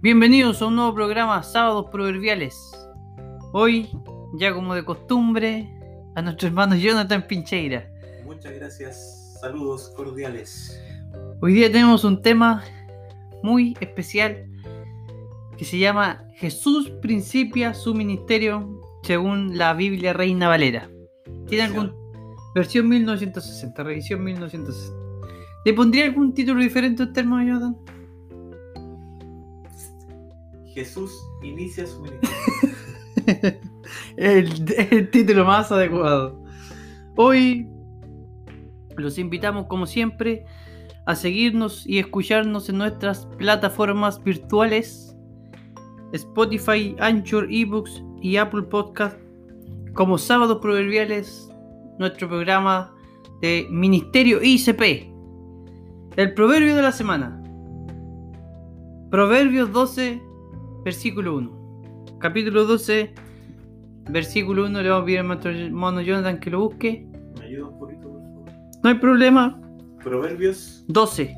Bienvenidos a un nuevo programa Sábados Proverbiales. Hoy, ya como de costumbre, a nuestro hermano Jonathan Pincheira. Muchas gracias, saludos cordiales. Hoy día tenemos un tema muy especial que se llama Jesús principia su ministerio según la Biblia Reina Valera. ¿Tiene algún versión 1960, revisión 1960? ¿Le pondría algún título diferente a usted, hermano Jonathan? Jesús inicia su ministerio. el, el título más adecuado. Hoy los invitamos, como siempre, a seguirnos y escucharnos en nuestras plataformas virtuales Spotify, Anchor, eBooks y Apple Podcast como Sábados Proverbiales, nuestro programa de Ministerio ICP. El proverbio de la semana. Proverbios 12, versículo 1. Capítulo 12, versículo 1. Le vamos a pedir a nuestro hermano Jonathan que lo busque. ¿Me ayuda un poquito, por favor? No hay problema. Proverbios, 12,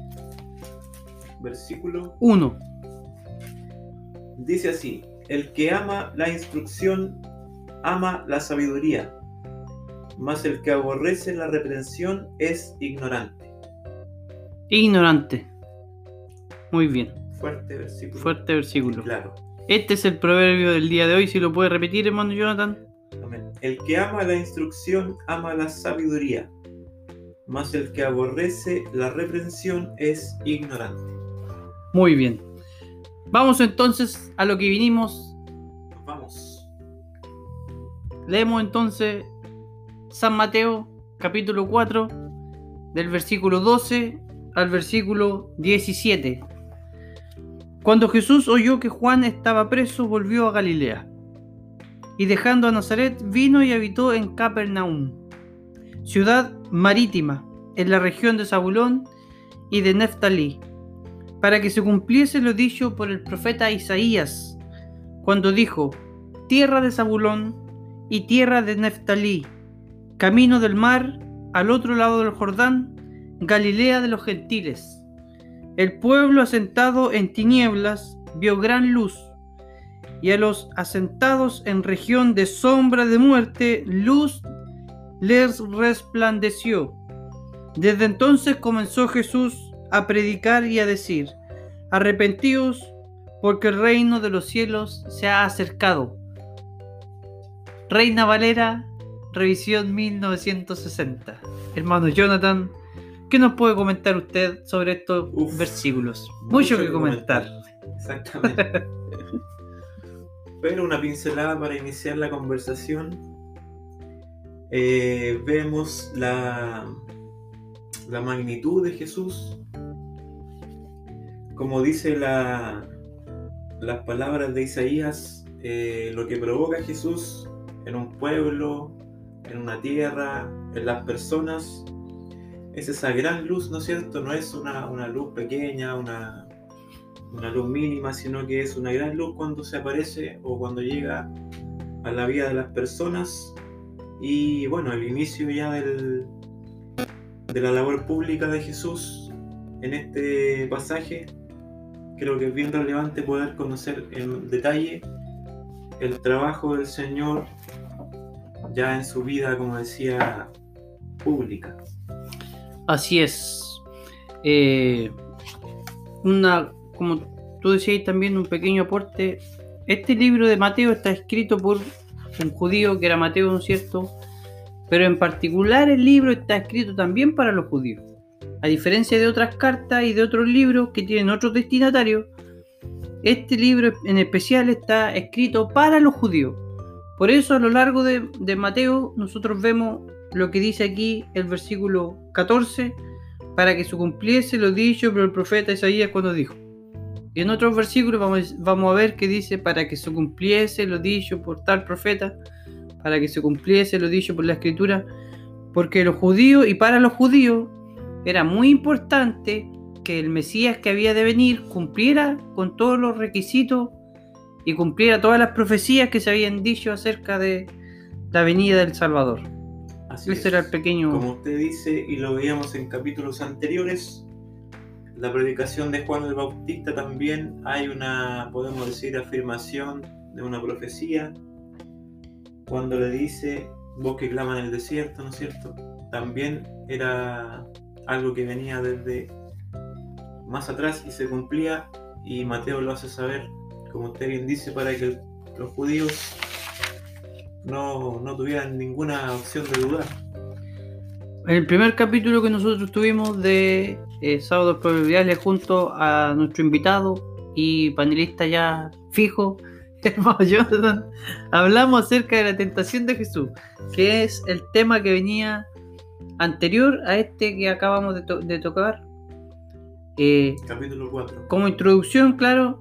versículo 1. dice así: El que ama la instrucción ama la sabiduría, mas el que aborrece la reprensión es ignorante. Ignorante. Muy bien. Fuerte versículo. Fuerte versículo. Claro. Este es el proverbio del día de hoy. Si lo puede repetir, hermano Jonathan. Amén. El que ama la instrucción ama la sabiduría, mas el que aborrece la reprensión es ignorante. Muy bien. Vamos entonces a lo que vinimos. Vamos. Leemos entonces San Mateo capítulo 4 del versículo 12 al versículo 17. Cuando Jesús oyó que Juan estaba preso, volvió a Galilea. Y dejando a Nazaret, vino y habitó en Capernaum, ciudad marítima, en la región de Zabulón y de Neftalí, para que se cumpliese lo dicho por el profeta Isaías, cuando dijo, tierra de Zabulón y tierra de Neftalí, camino del mar, al otro lado del Jordán, Galilea de los gentiles. El pueblo asentado en tinieblas vio gran luz, y a los asentados en región de sombra de muerte, luz les resplandeció. Desde entonces comenzó Jesús a predicar y a decir, arrepentíos, porque el reino de los cielos se ha acercado. Reina Valera, revisión 1960. Hermano Jonathan, ¿qué nos puede comentar usted sobre estos Uf, versículos? Mucho, que comentar. Exactamente. Pero una pincelada para iniciar la conversación. Eh, vemos la, la magnitud de Jesús. Como dice la, las palabras de Isaías, eh, lo que provoca Jesús en un pueblo, en una tierra, en las personas, es esa gran luz, ¿no es cierto? No es una, una luz pequeña, una, una luz mínima, sino que es una gran luz cuando se aparece o cuando llega a la vida de las personas. Y bueno, el inicio ya del, de la labor pública de Jesús en este pasaje, creo que es bien relevante poder conocer en detalle el trabajo del Señor ya en su vida, como decía, pública. Así es. Eh, una, como tú decías también, un pequeño aporte. Este libro de Mateo está escrito por un judío que era Mateo, ¿no es cierto? Pero en particular el libro está escrito también para los judíos. A diferencia de otras cartas y de otros libros que tienen otros destinatarios, este libro en especial está escrito para los judíos. Por eso a lo largo de, de Mateo nosotros vemos lo que dice aquí el versículo 14, para que se cumpliese lo dicho por el profeta Isaías cuando dijo. Y en otros versículos vamos, vamos a ver que dice, para que se cumpliese lo dicho por tal profeta, para que se cumpliese lo dicho por la escritura, porque los judíos y para los judíos era muy importante que el Mesías que había de venir cumpliera con todos los requisitos y cumpliera todas las profecías que se habían dicho acerca de la venida del Salvador. Así Ese es. era el pequeño... Como usted dice, y lo veíamos en capítulos anteriores, la predicación de Juan el Bautista también hay una, podemos decir, afirmación de una profecía, cuando le dice, vos que claman en el desierto, ¿no es cierto? También era algo que venía desde más atrás y se cumplía, y Mateo lo hace saber, como usted bien dice, para que los judíos no, no tuvieran ninguna opción de dudar. En el primer capítulo que nosotros tuvimos de eh, Sábados Proverbiales junto a nuestro invitado y panelista ya fijo, hermano Jonathan, hablamos acerca de la tentación de Jesús, que es el tema que venía anterior a este que acabamos de, to- de tocar. Eh, Capítulo 4. como introducción, claro,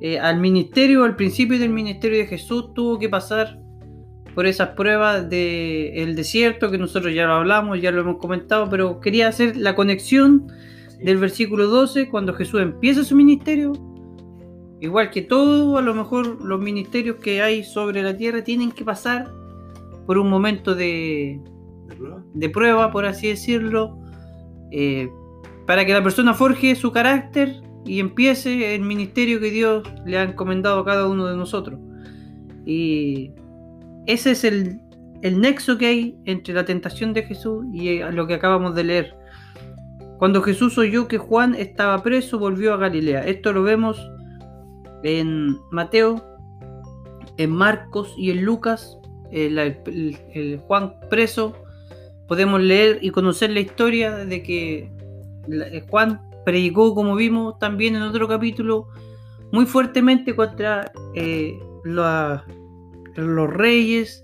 eh, al ministerio, al principio del ministerio de Jesús, tuvo que pasar por esas pruebas del desierto, que nosotros ya lo hablamos, ya lo hemos comentado, pero quería hacer la conexión del versículo 12, cuando Jesús empieza su ministerio, igual que todo, a lo mejor los ministerios que hay sobre la tierra tienen que pasar por un momento de, ¿De prueba? de prueba, por así decirlo, eh, para que la persona forje su carácter y empiece el ministerio que Dios le ha encomendado a cada uno de nosotros. Y ese es el, el nexo que hay entre la tentación de Jesús y eh, lo que acabamos de leer. Cuando Jesús oyó que Juan estaba preso, volvió a Galilea. Esto lo vemos en Mateo, en Marcos y en Lucas. El, el- Juan preso, podemos leer y conocer la historia de que eh, Juan predicó, como vimos también en otro capítulo, muy fuertemente contra eh, la- los reyes,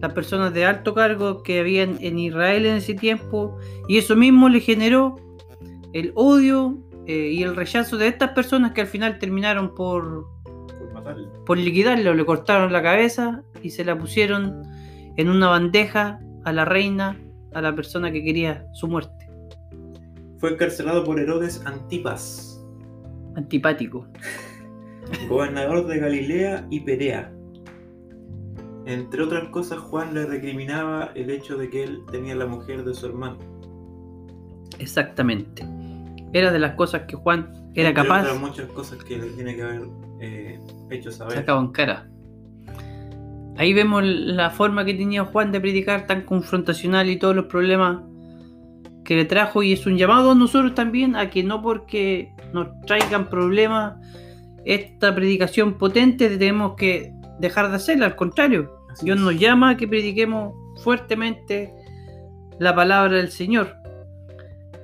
las personas de alto cargo que habían en Israel en ese tiempo, y eso mismo le generó el odio eh, y el rechazo de estas personas que al final terminaron por, Por matarlo. por liquidarlo, le cortaron la cabeza y se la pusieron en una bandeja a la reina, a la persona que quería su muerte. Fue encarcelado por Herodes Antipas, Antipático. gobernador de Galilea y Perea. Entre otras cosas, Juan le recriminaba el hecho de que él tenía la mujer de su hermano. Exactamente. Era de las cosas que Juan era Entre capaz, otras muchas cosas que le tiene que haber eh, hecho saber. sacaba en cara. Ahí vemos la forma que tenía Juan de predicar tan confrontacional y todos los problemas que le trajo y es un llamado a nosotros también a que no porque nos traigan problemas esta predicación potente tenemos que dejar de hacerla, al contrario, Así Dios es. nos llama a que prediquemos fuertemente la palabra del Señor.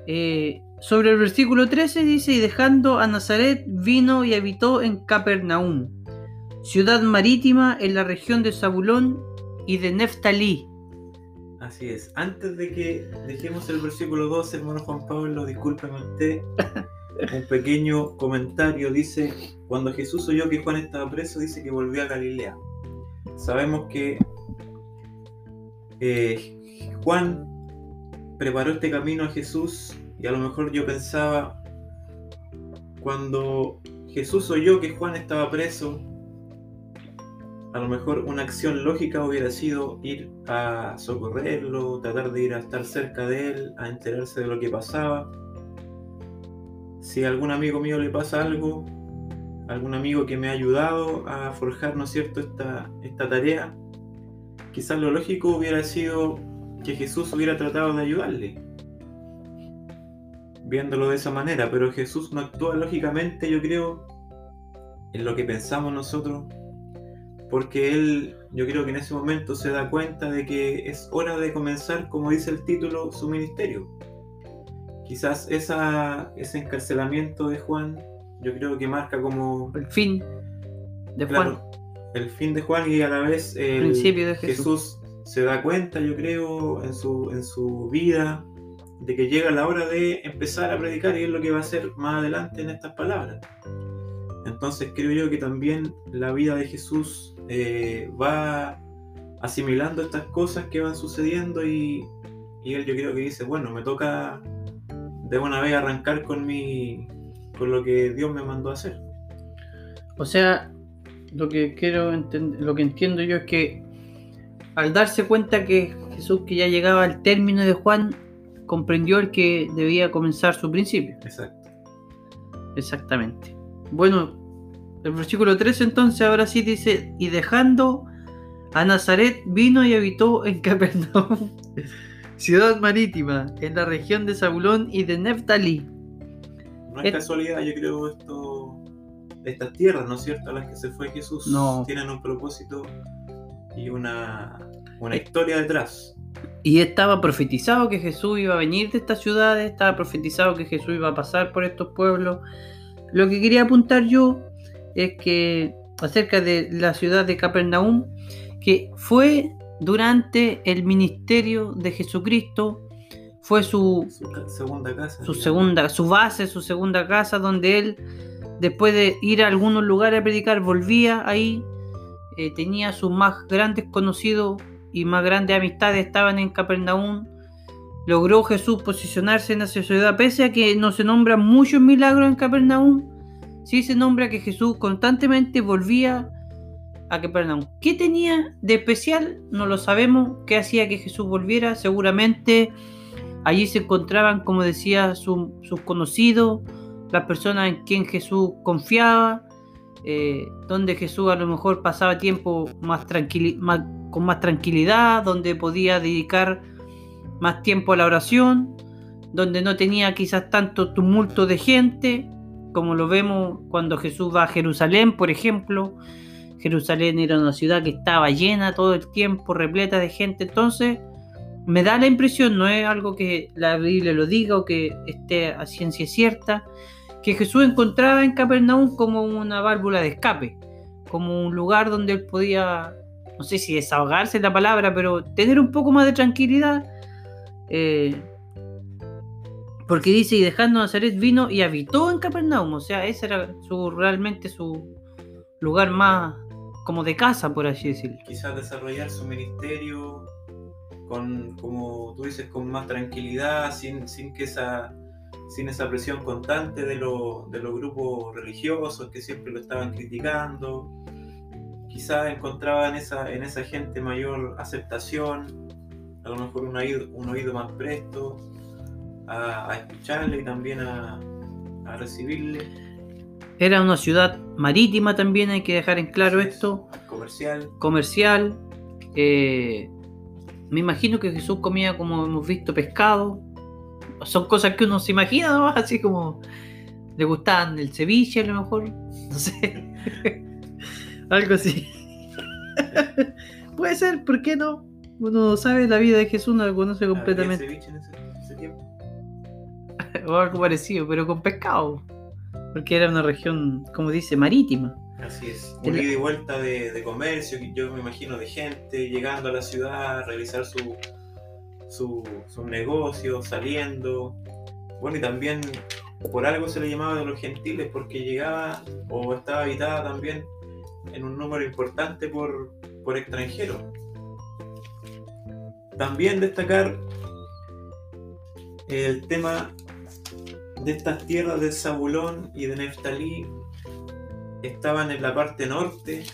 Eh, sobre el versículo 13 dice, y dejando a Nazaret vino y habitó en Capernaum, ciudad marítima en la región de Zabulón y de Neftalí. Así es. Antes de que dejemos el versículo 12, hermano Juan Pablo, discúlpeme usted. Un pequeño comentario dice, cuando Jesús oyó que Juan estaba preso, dice que volvió a Galilea. Sabemos que eh, Juan preparó este camino a Jesús y a lo mejor yo pensaba, cuando Jesús oyó que Juan estaba preso, a lo mejor una acción lógica hubiera sido ir a socorrerlo, tratar de ir a estar cerca de él, a enterarse de lo que pasaba. Si a algún amigo mío le pasa algo, algún amigo que me ha ayudado a forjar, ¿no es cierto?, esta, esta tarea, quizás lo lógico hubiera sido que Jesús hubiera tratado de ayudarle, viéndolo de esa manera, pero Jesús no actúa lógicamente, yo creo, en lo que pensamos nosotros, porque él, yo creo que en ese momento se da cuenta de que es hora de comenzar, como dice el título, su ministerio. Quizás ese encarcelamiento de Juan, yo creo que marca como El fin de Juan, claro, el fin de Juan y a la vez el principio de Jesús. Jesús se da cuenta, yo creo, en su, en su vida, de que llega la hora de empezar a predicar y es lo que va a hacer más adelante en estas palabras. Entonces creo yo que también la vida de Jesús eh, va asimilando estas cosas que van sucediendo y, y él yo creo que dice, bueno, me toca de una vez arrancar con mi con lo que Dios me mandó a hacer. O sea, lo que quiero enten- lo que entiendo yo es que al darse cuenta que Jesús que ya llegaba al término de Juan, comprendió el que debía comenzar su principio. Exacto. Exactamente. Bueno, el versículo 3 entonces ahora sí dice, y dejando a Nazaret vino y habitó en Capernaum, ciudad marítima, en la región de Zabulón y de Neftalí. No es Et- casualidad, yo creo, esto, estas tierras, ¿no es cierto?, a las que se fue Jesús, No. tienen un propósito y una, una Eh. historia detrás. Y estaba profetizado que Jesús iba a venir de estas ciudades, estaba profetizado que Jesús iba a pasar por estos pueblos. Lo que quería apuntar yo es que acerca de la ciudad de Capernaum, que fue durante el ministerio de Jesucristo, fue su, segunda casa. su segunda, su base, su segunda casa, donde él, después de ir a algunos lugares a predicar, volvía ahí, eh, tenía sus más grandes conocidos y más grandes amistades estaban en Capernaum. Logró Jesús posicionarse en esa ciudad, pese a que no se nombran muchos milagros en Capernaum, sí se nombra que Jesús constantemente volvía a Capernaum. ¿Qué tenía de especial? No lo sabemos. ¿Qué hacía que Jesús volviera? Seguramente allí se encontraban, como decía, su- sus conocidos, las personas en quien Jesús confiaba, eh, donde Jesús a lo mejor pasaba tiempo más- con más tranquilidad, donde podía dedicar más tiempo a la oración, donde no tenía quizás tanto tumulto de gente, como lo vemos cuando Jesús va a Jerusalén, por ejemplo. Jerusalén era una ciudad que estaba llena todo el tiempo, repleta de gente. Entonces, me da la impresión, no es algo que la Biblia lo diga o que esté a ciencia cierta, que Jesús encontraba en Capernaum como una válvula de escape, como un lugar donde él podía, no sé si desahogarse la palabra, pero tener un poco más de tranquilidad. eh, porque dice, y dejando Nazaret vino y habitó en Capernaum, o sea, ese era realmente su lugar más como de casa, por así decirlo. Quizás desarrollar su ministerio con, como tú dices, con más tranquilidad, sin, sin que esa sin esa presión constante de, lo- de los grupos religiosos que siempre lo estaban criticando. Quizás encontraba en esa, en esa gente mayor aceptación, a lo mejor un oído, un oído más presto a, a escucharle y también a, a recibirle. Era una ciudad marítima también, hay que dejar en claro es, esto. Comercial. comercial. eh, me imagino que Jesús comía, como hemos visto, pescado. Son cosas que uno se imagina, ¿no? Así como le gustaban el ceviche, a lo mejor. No sé. Algo así. Puede ser, ¿por qué no? Uno no sabe la vida de Jesús, no lo conoce ¿Había completamente. ceviche en ese, ese tiempo? O algo parecido, pero con pescado. Porque era una región, como dice, marítima. Así es, un ida y vuelta de, de comercio, que yo me imagino de gente llegando a la ciudad a realizar su, su, sus negocios, saliendo. Bueno, y también por algo se le llamaba de los gentiles, porque llegaba o estaba habitada también en un número importante por, por extranjeros. También destacar el tema de estas tierras de Zabulón y de Neftalí estaban en la parte norte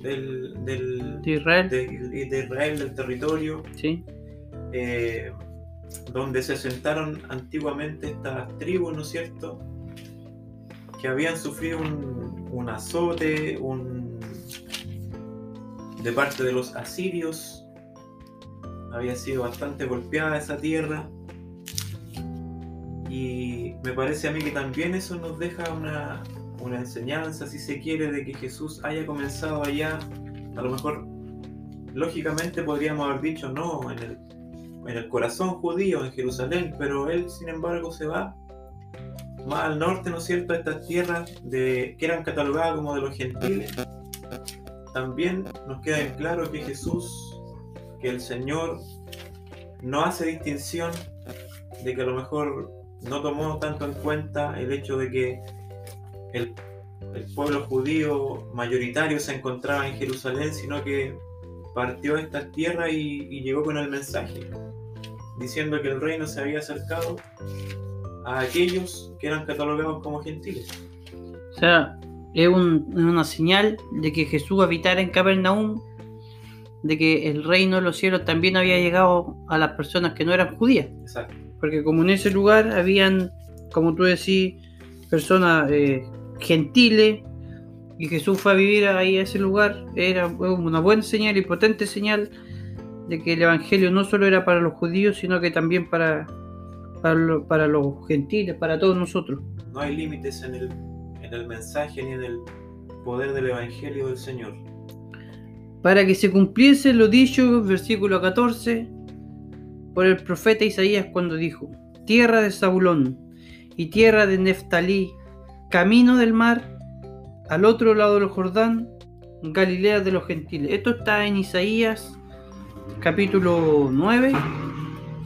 del, del- De Israel, de, de Israel, del territorio, sí. eh, donde se asentaron antiguamente estas tribus, ¿no es cierto? Que habían sufrido un, un azote, un, de parte de los asirios. Había sido bastante golpeada esa tierra. Y me parece a mí que también eso nos deja una, una enseñanza, si se quiere, de que Jesús haya comenzado allá. A lo mejor, lógicamente podríamos haber dicho no, en el, en el corazón judío, en Jerusalén, pero él, sin embargo, se va más al norte, ¿no es cierto?, a estas tierras de, que eran catalogadas como de los gentiles. También nos queda en claro que Jesús, que el Señor, no hace distinción de que a lo mejor no tomó tanto en cuenta el hecho de que el, el pueblo judío mayoritario se encontraba en Jerusalén, sino que partió a esta tierra y, y llegó con el mensaje, diciendo que el reino se había acercado a aquellos que eran catalogados como gentiles. O sea, es un- es una señal de que Jesús habitara en Capernaum, de que el reino de los cielos también había llegado a las personas que no eran judías. Exacto. Porque como en ese lugar habían, como tú decís, personas eh, gentiles, y Jesús fue a vivir ahí a ese lugar, era una buena señal y potente señal de que el Evangelio no solo era para los judíos, sino que también para, para, los gentiles, para todos nosotros. No hay límites en el, en el mensaje ni en el poder del Evangelio del Señor. Para que se cumpliese lo dicho, versículo 14, por el profeta Isaías cuando dijo, tierra de Zabulón y tierra de Neftalí, camino del mar, al otro lado del Jordán, Galilea de los gentiles. Esto está en Isaías capítulo 9,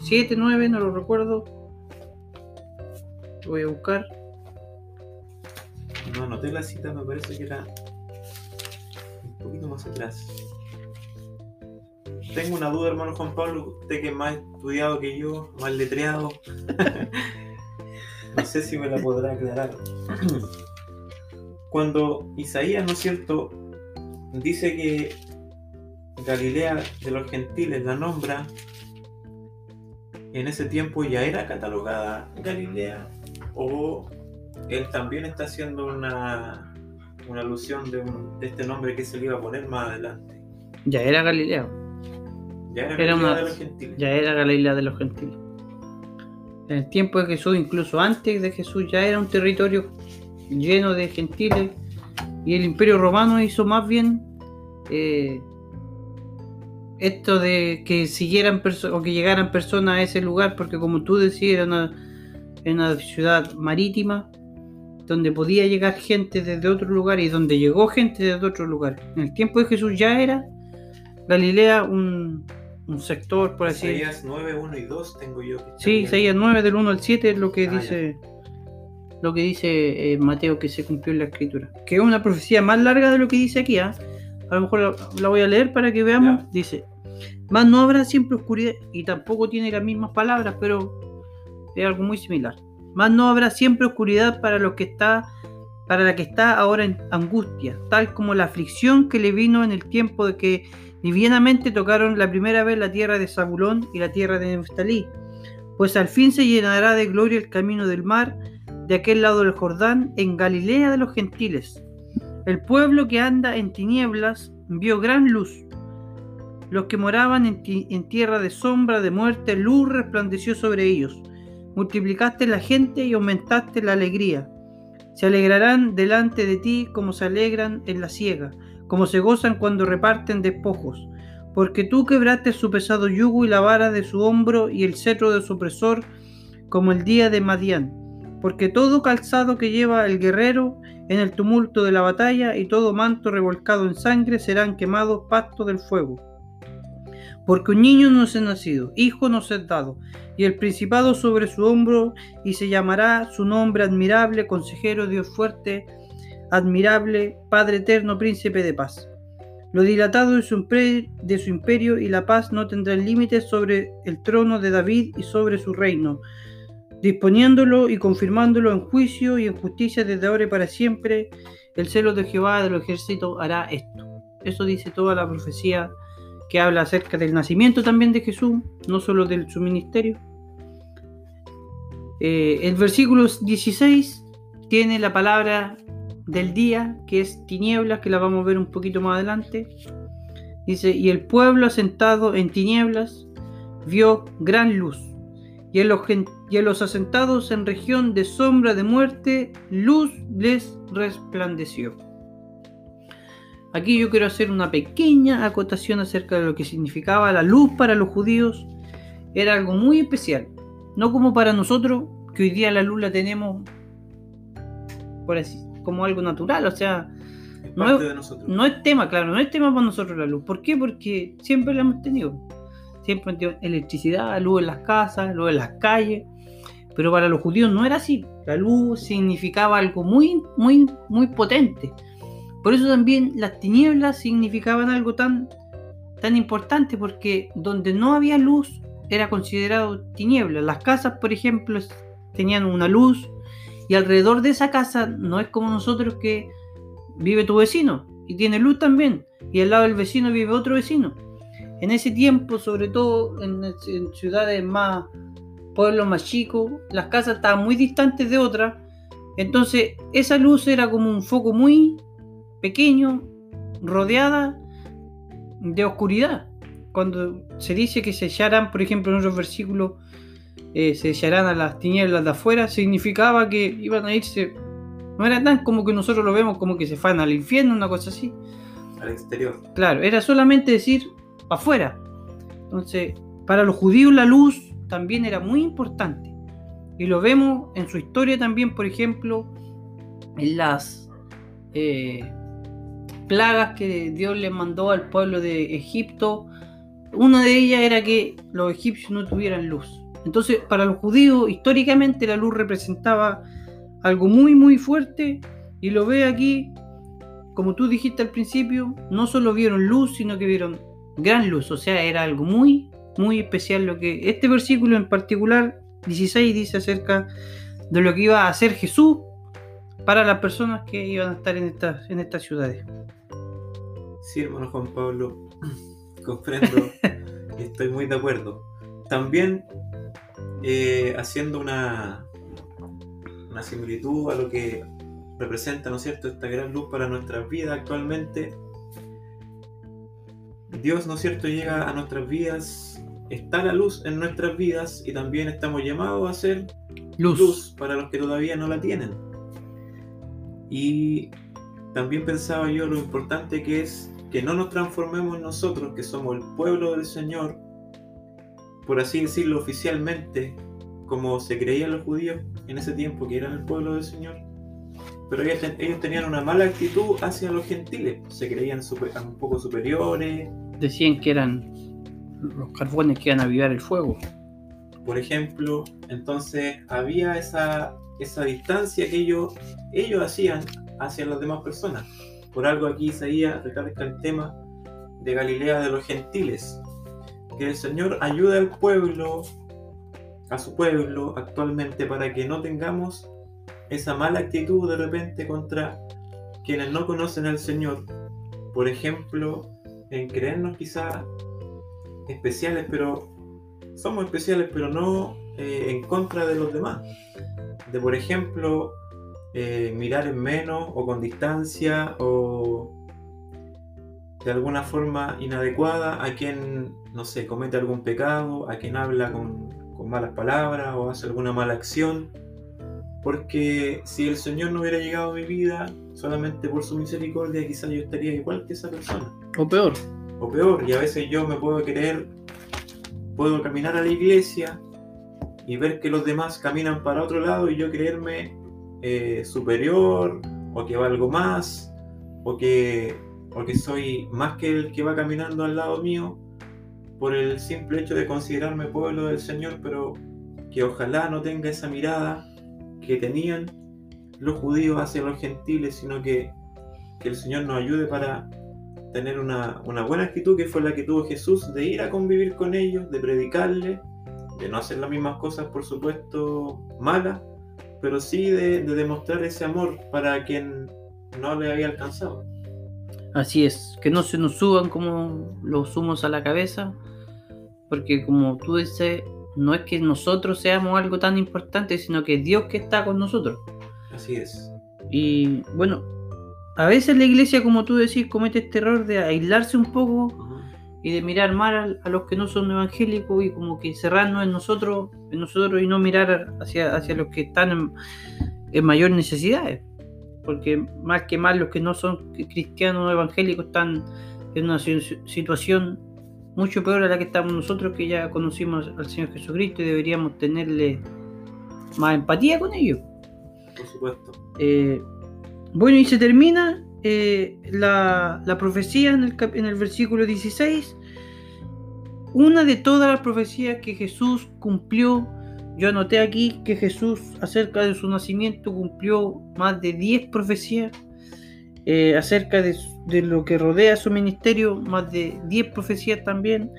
7, 9, no lo recuerdo. Voy a buscar. No anoté la cita, me parece que era un poquito más atrás. Tengo una duda, hermano Juan Pablo, usted que es más estudiado que yo, más letreado. no sé si me la podrá aclarar. Cuando Isaías, ¿no es cierto?, dice que Galilea de los gentiles la nombra, en ese tiempo ya era catalogada Galilea o él también está haciendo una, una alusión de, este nombre que se le iba a poner más adelante. Ya era Galilea. Ya era, Galilea de los gentiles. Ya era Galilea de los gentiles. En el tiempo de Jesús, incluso antes de Jesús, ya era un territorio lleno de gentiles y el imperio romano hizo más bien eh, esto de que siguieran o que llegaran personas a ese lugar porque como tú decías era una, una ciudad marítima donde podía llegar gente desde otro lugar y donde llegó gente desde otro lugar. En el tiempo de Jesús ya era Galilea un, un sector, por así decirlo. Isaías 9, 1 y 2 tengo yo. sí, Isaías 9 del 1 al 7 es lo que ah, dice lo que dice eh, Mateo que se cumplió en la escritura. Que es una profecía más larga de lo que dice aquí. ¿ah? A lo mejor la, voy a leer para que veamos. Dice, más no habrá siempre oscuridad, y tampoco tiene las mismas palabras, pero es algo muy similar. Más no habrá siempre oscuridad para lo que está para la que está ahora en angustia, tal como la aflicción que le vino en el tiempo de que divinamente tocaron la primera vez la tierra de Zabulón y la tierra de Neftalí, pues al fin se llenará de gloria el camino del mar de aquel lado del Jordán, en Galilea de los gentiles. El pueblo que anda en tinieblas vio gran luz. Los que moraban en, tierra de sombra, de muerte, luz resplandeció sobre ellos. Multiplicaste la gente y aumentaste la alegría. Se alegrarán delante de ti como se alegran en la siega, como se gozan cuando reparten despojos. Porque tú quebraste su pesado yugo y la vara de su hombro y el cetro de su opresor, como el día de Madián porque todo calzado que lleva el guerrero en el tumulto de la batalla y todo manto revolcado en sangre serán quemados pasto del fuego. Porque un niño nos es nacido, hijo nos es dado, y el principado sobre su hombro, y se llamará su nombre admirable, consejero, Dios fuerte, admirable, Padre eterno, príncipe de paz. Lo dilatado de su, de su imperio y la paz no tendrán límites sobre el trono de David y sobre su reino disponiéndolo y confirmándolo en juicio y en justicia desde ahora y para siempre. El celo de Jehová de los ejércitos hará esto. Eso dice toda la profecía que habla acerca del nacimiento también de Jesús, no solo de su ministerio. Eh, el versículo 16 tiene la palabra del día, que es tinieblas, que la vamos a ver un poquito más adelante. Dice, y el pueblo asentado en tinieblas vio gran luz y en, los, asentados en región de sombra de muerte, luz les resplandeció. Aquí yo quiero hacer una pequeña acotación acerca de lo que significaba la luz para los judíos. Era algo muy especial. No como para nosotros, que hoy día la luz la tenemos por así, como algo natural. O sea, no no es tema, claro, no es tema para nosotros la luz. ¿Por qué? Porque siempre la hemos tenido siempre electricidad, luz en las casas, luz en las calles. Pero para los judíos no era así. La luz significaba algo muy, muy, muy potente. Por eso también las tinieblas significaban algo tan, tan importante, porque donde no había luz era considerado tinieblas. Las casas, por ejemplo, tenían una luz y alrededor de esa casa no es como nosotros que vive tu vecino y tiene luz también y al lado del vecino vive otro vecino. En ese tiempo, sobre todo en, ciudades más, pueblos más chicos, las casas estaban muy distantes de otras, Entonces, esa luz era como un foco muy pequeño, rodeada de oscuridad. Cuando se dice que se echarán, por ejemplo, en otros versículos, eh, se echarán a las tinieblas de afuera, significaba que iban a irse. No era tan como que nosotros lo vemos como que se van al infierno, una cosa así. Al exterior. Claro, era solamente decir afuera. Entonces, para los judíos la luz también era muy importante. Y lo vemos en su historia también, por ejemplo, en las eh, plagas que Dios le mandó al pueblo de Egipto. Una de ellas era que los egipcios no tuvieran luz. Entonces, para los judíos, históricamente la luz representaba algo muy, muy fuerte. Y lo ve aquí, como tú dijiste al principio, no solo vieron luz, sino que vieron gran luz. O sea, era algo muy, muy especial lo que este versículo en particular 16 dice acerca de lo que iba a hacer Jesús para las personas que iban a estar en estas, en estas ciudades. Sí, hermano Juan Pablo, comprendo y estoy muy de acuerdo. También eh, haciendo una, una similitud a lo que representa, ¿no es cierto?, esta gran luz para nuestras vidas actualmente. Dios, ¿no es cierto?, llega a nuestras vidas está la luz en nuestras vidas y también estamos llamados a ser luz, para los que todavía no la tienen. Y también pensaba yo lo importante que es que no nos transformemos nosotros, que somos el pueblo del Señor, por así decirlo oficialmente, como se creían los judíos en ese tiempo, que eran el pueblo del Señor. Pero ellos, tenían una mala actitud hacia los gentiles, se creían un poco superiores. Decían que eran los carbones que iban a avivar el fuego. Por ejemplo, entonces había esa, esa distancia que ellos, ellos hacían hacia las demás personas. Por algo aquí Isaías recalca el tema de Galilea de los gentiles. Que el Señor ayude al pueblo, a su pueblo actualmente, para que no tengamos esa mala actitud de repente contra quienes no conocen al Señor. Por ejemplo, en creernos quizá especiales, pero somos especiales, pero no eh, en contra de los demás. De, por ejemplo, eh, mirar en menos o con distancia o de alguna forma inadecuada a quien, no sé, comete algún pecado, a quien habla con, con malas palabras o hace alguna mala acción. Porque si el Señor no hubiera llegado a mi vida solamente por su misericordia, quizás yo estaría igual que esa persona. O peor o peor, y a veces yo me puedo creer, puedo caminar a la iglesia y ver que los demás caminan para otro lado y yo creerme eh, superior o que valgo más o que, o que soy más que el que va caminando al lado mío por el simple hecho de considerarme pueblo del Señor, pero que ojalá no tenga esa mirada que tenían los judíos hacia los gentiles, sino que, que el Señor nos ayude para tener una, buena actitud que fue la que tuvo Jesús de ir a convivir con ellos, de predicarle, de no hacer las mismas cosas, por supuesto, malas, pero sí de, demostrar ese amor para quien no le había alcanzado. Así es, que no se nos suban como los humos a la cabeza, porque como tú dices, no es que nosotros seamos algo tan importante, sino que es Dios que está con nosotros. Así es. Y bueno, a veces la iglesia, como tú decís, comete este error de aislarse un poco y de mirar mal a, los que no son evangélicos y como que encerrarnos en nosotros, en nosotros y no mirar hacia, hacia los que están en, mayor necesidad. Porque más que mal los que no son cristianos o evangélicos están en una situación mucho peor a la que estamos nosotros que ya conocimos al Señor Jesucristo y deberíamos tenerle más empatía con ellos. Por supuesto. Eh, bueno, y se termina eh, la, profecía en el, en el versículo 16. Una de todas las profecías que Jesús cumplió, yo anoté aquí que Jesús acerca de su nacimiento cumplió más de 10 profecías, eh, acerca de, lo que rodea su ministerio, más de 10 profecías también,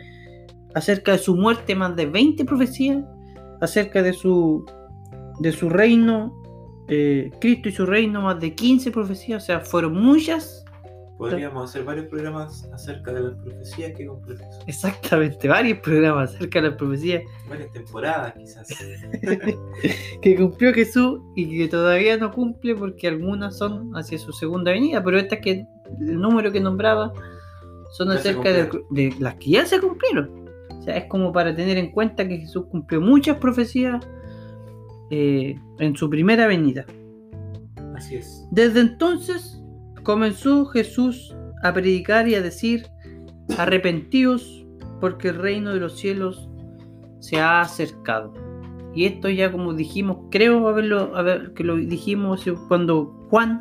acerca de su muerte, más de 20 profecías, acerca de su, de su reino, eh, Cristo y su reino, más de 15 profecías, o sea, fueron muchas Podríamos hacer varios programas acerca de las profecías que cumplió Jesús. Exactamente, varios programas acerca de las profecías Varias temporadas, quizás. que cumplió Jesús y que todavía no cumple porque algunas son hacia su segunda venida, pero estas que el número que nombraba son Ya acerca de, de las que ya se cumplieron. O sea, es como para tener en cuenta que Jesús cumplió muchas profecías eh, en su primera venida. Así es. Desde entonces comenzó Jesús a predicar y a decir, arrepentidos porque el reino de los cielos se ha acercado. Y esto ya como dijimos, creo haberlo, haber- que lo dijimos cuando Juan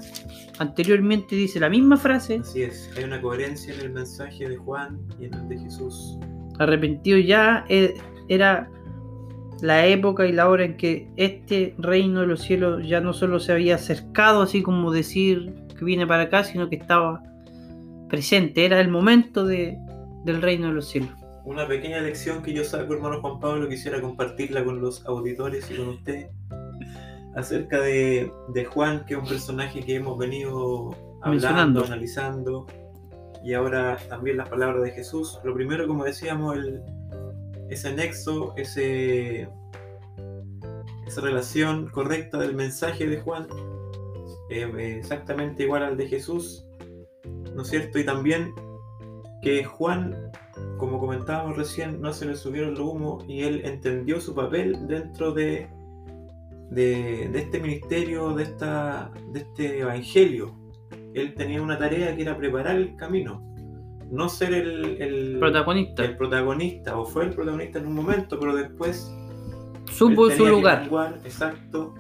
anteriormente dice la misma frase, Así es. Hay una coherencia en el mensaje de Juan y en el de Jesús. arrepentidos ya eh, era la época y la hora en que este reino de los cielos ya no solo se había acercado, así como decir que viene para acá, sino que estaba presente, era el momento de, del reino de los cielos. Una pequeña lección que yo saco, hermano Juan Pablo, quisiera compartirla con los auditores y con usted acerca de, de Juan, que es un personaje que hemos venido hablando, analizando, y ahora también las palabras de Jesús. Lo primero, como decíamos, el, ese nexo, ese, esa relación correcta del mensaje de Juan, eh, exactamente igual al de Jesús, ¿no es cierto? Y también que Juan como comentábamos recién, no se le subieron los humos y él entendió su papel dentro de, de, de este ministerio, de, esta, de este evangelio. Él tenía una tarea que era preparar el camino, no ser el, el, Protagonista, el protagonista, o fue el protagonista en un momento, pero después supo su lugar. exacto.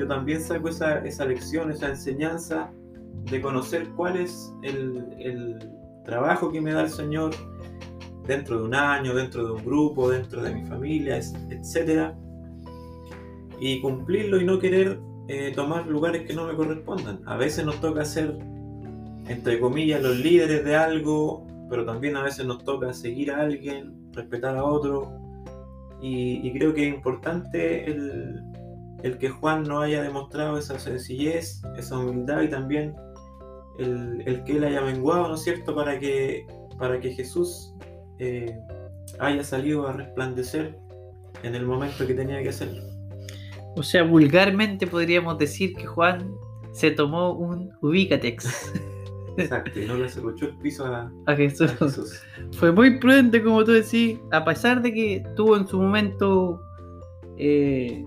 Yo también saco esa, esa lección, esa enseñanza de conocer cuál es el, el trabajo que me da el Señor dentro de un año, dentro de un grupo, dentro de mi familia, etcétera, y cumplirlo y no querer eh, tomar lugares que no me correspondan. A veces nos toca ser, entre comillas, los líderes de algo, pero también a veces nos toca seguir a alguien, respetar a otro, y creo que es importante el, el que Juan no haya demostrado esa sencillez, esa humildad y también el, el que él haya menguado, ¿no es cierto?, para que, para que Jesús eh, haya salido a resplandecer en el momento que tenía que hacerlo. O sea, vulgarmente podríamos decir que Juan se tomó un Ubicatex Exacto, y no le cerruchó el piso a, a a Jesús. Jesús. Fue muy prudente, como tú decís, a pesar de que tuvo en su momento. eh,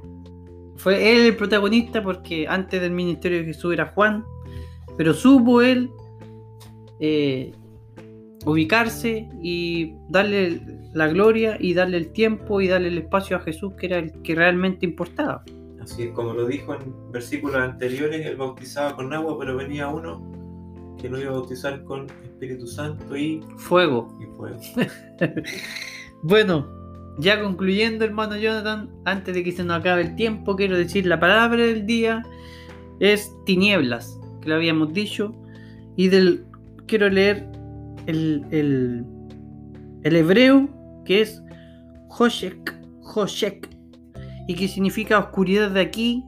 fue él el protagonista, porque antes del ministerio de Jesús era Juan, pero supo él eh, ubicarse y darle la gloria y darle el tiempo y darle el espacio a Jesús, que era el que realmente importaba. Así es, como lo dijo en versículos anteriores, él bautizaba con agua, pero venía uno que lo iba a bautizar con Espíritu Santo y, Fuego. y fuego. Bueno, ya concluyendo, hermano Jonathan, antes de que se nos acabe el tiempo, quiero decir la palabra del día es tinieblas, que lo habíamos dicho, y del quiero leer el, el, hebreo que es Hoshek, Hoshek, y que significa oscuridad de aquí,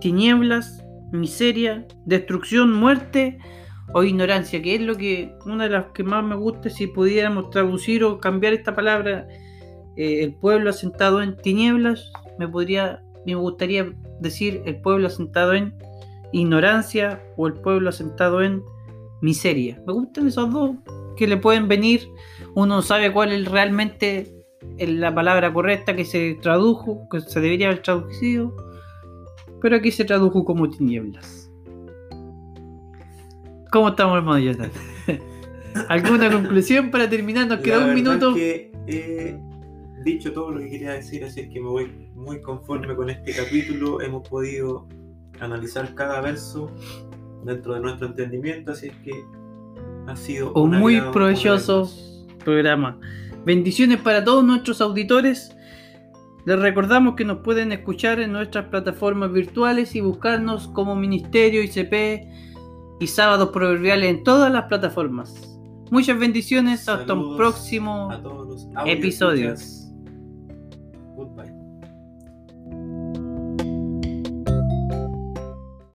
tinieblas, miseria, destrucción, muerte o ignorancia, que es lo que una de las que más me gusta si pudiéramos traducir o cambiar esta palabra, eh, el pueblo asentado en tinieblas, me podría, me gustaría decir el pueblo asentado en ignorancia o el pueblo asentado en miseria. Me gustan esos dos que le pueden venir. Uno no sabe cuál es realmente la palabra correcta que se tradujo, que se debería haber traducido, pero aquí se tradujo como tinieblas. ¿Cómo estamos, hermano Jonathan? ¿Alguna conclusión para terminar? Nos queda un minuto. que he dicho todo lo que quería decir, así es que me voy muy conforme con este capítulo. Hemos podido analizar cada verso dentro de nuestro entendimiento, así es que ha sido Un muy provechoso programa. Bendiciones para todos nuestros auditores. Les recordamos que nos pueden escuchar en nuestras plataformas virtuales y buscarnos como Ministerio ICP y Sábados Proverbiales en todas las plataformas. Muchas bendiciones, hasta un próximo episodio.